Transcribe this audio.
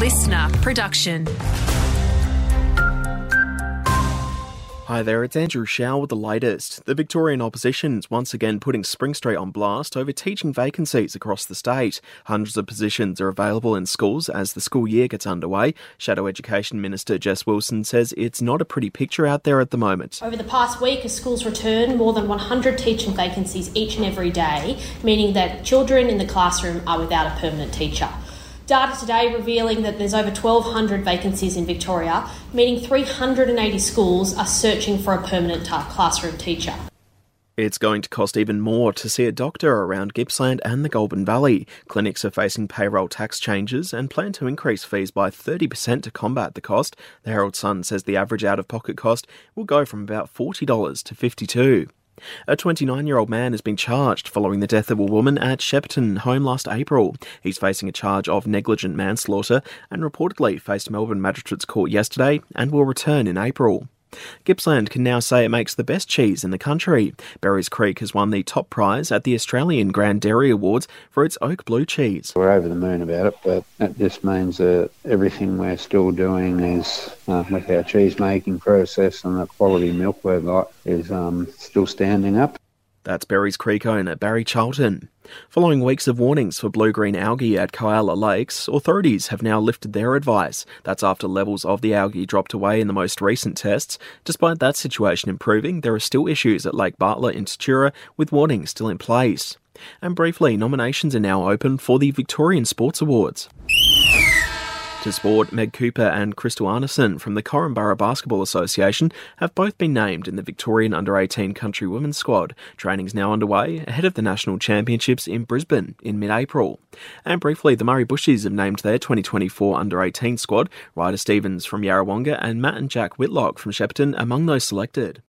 listener production. Hi there, it's Andrew Shaw with the latest. The Victorian opposition is once again putting Spring Street on blast over teaching vacancies across the state. Hundreds of positions are available in schools as the school year gets underway. Shadow Education Minister Jess Wilson says it's not a pretty picture out there at the moment. Over the past week, as schools return, more than 100 teaching vacancies each and every day, meaning that children in the classroom are without a permanent teacher. Data today revealing that there's over 1,200 vacancies in Victoria, meaning 380 schools are searching for a permanent classroom teacher. It's going to cost even more to see a doctor around Gippsland and the Goulburn Valley. Clinics are facing payroll tax changes and plan to increase fees by 30% to combat the cost. The Herald Sun says the average out of pocket cost will go from about $40 to $52. A 29 year old man has been charged following the death of a woman at Shepparton home last April. He's facing a charge of negligent manslaughter and reportedly faced Melbourne Magistrates Court yesterday and will return in April. Gippsland can now say it makes the best cheese in the country. Berrys Creek has won the top prize at the Australian Grand Dairy Awards for its oak blue cheese. We're over the moon about it, but that just means that everything we're still doing is uh, with our cheese making process and the quality milk we've got is um, still standing up. That's Berrys Creek owner Barry Charlton. Following weeks of warnings for blue green algae at Kialla Lakes, authorities have now lifted their advice. That's after levels of the algae dropped away in the most recent tests. Despite that situation improving, there are still issues at Lake Bartlett in Tatura with warnings still in place. And briefly, nominations are now open for the Victorian Sports Awards. To sport, Meg Cooper and Crystal Arneson from the Korumburra Basketball Association have both been named in the Victorian Under 18 Country Women's squad. Training's now underway ahead of the National Championships in Brisbane in mid April. And briefly, the Murray Bushies have named their 2024 Under 18 squad, Ryder Stevens from Yarrawonga and Matt and Jack Whitlock from Shepparton among those selected.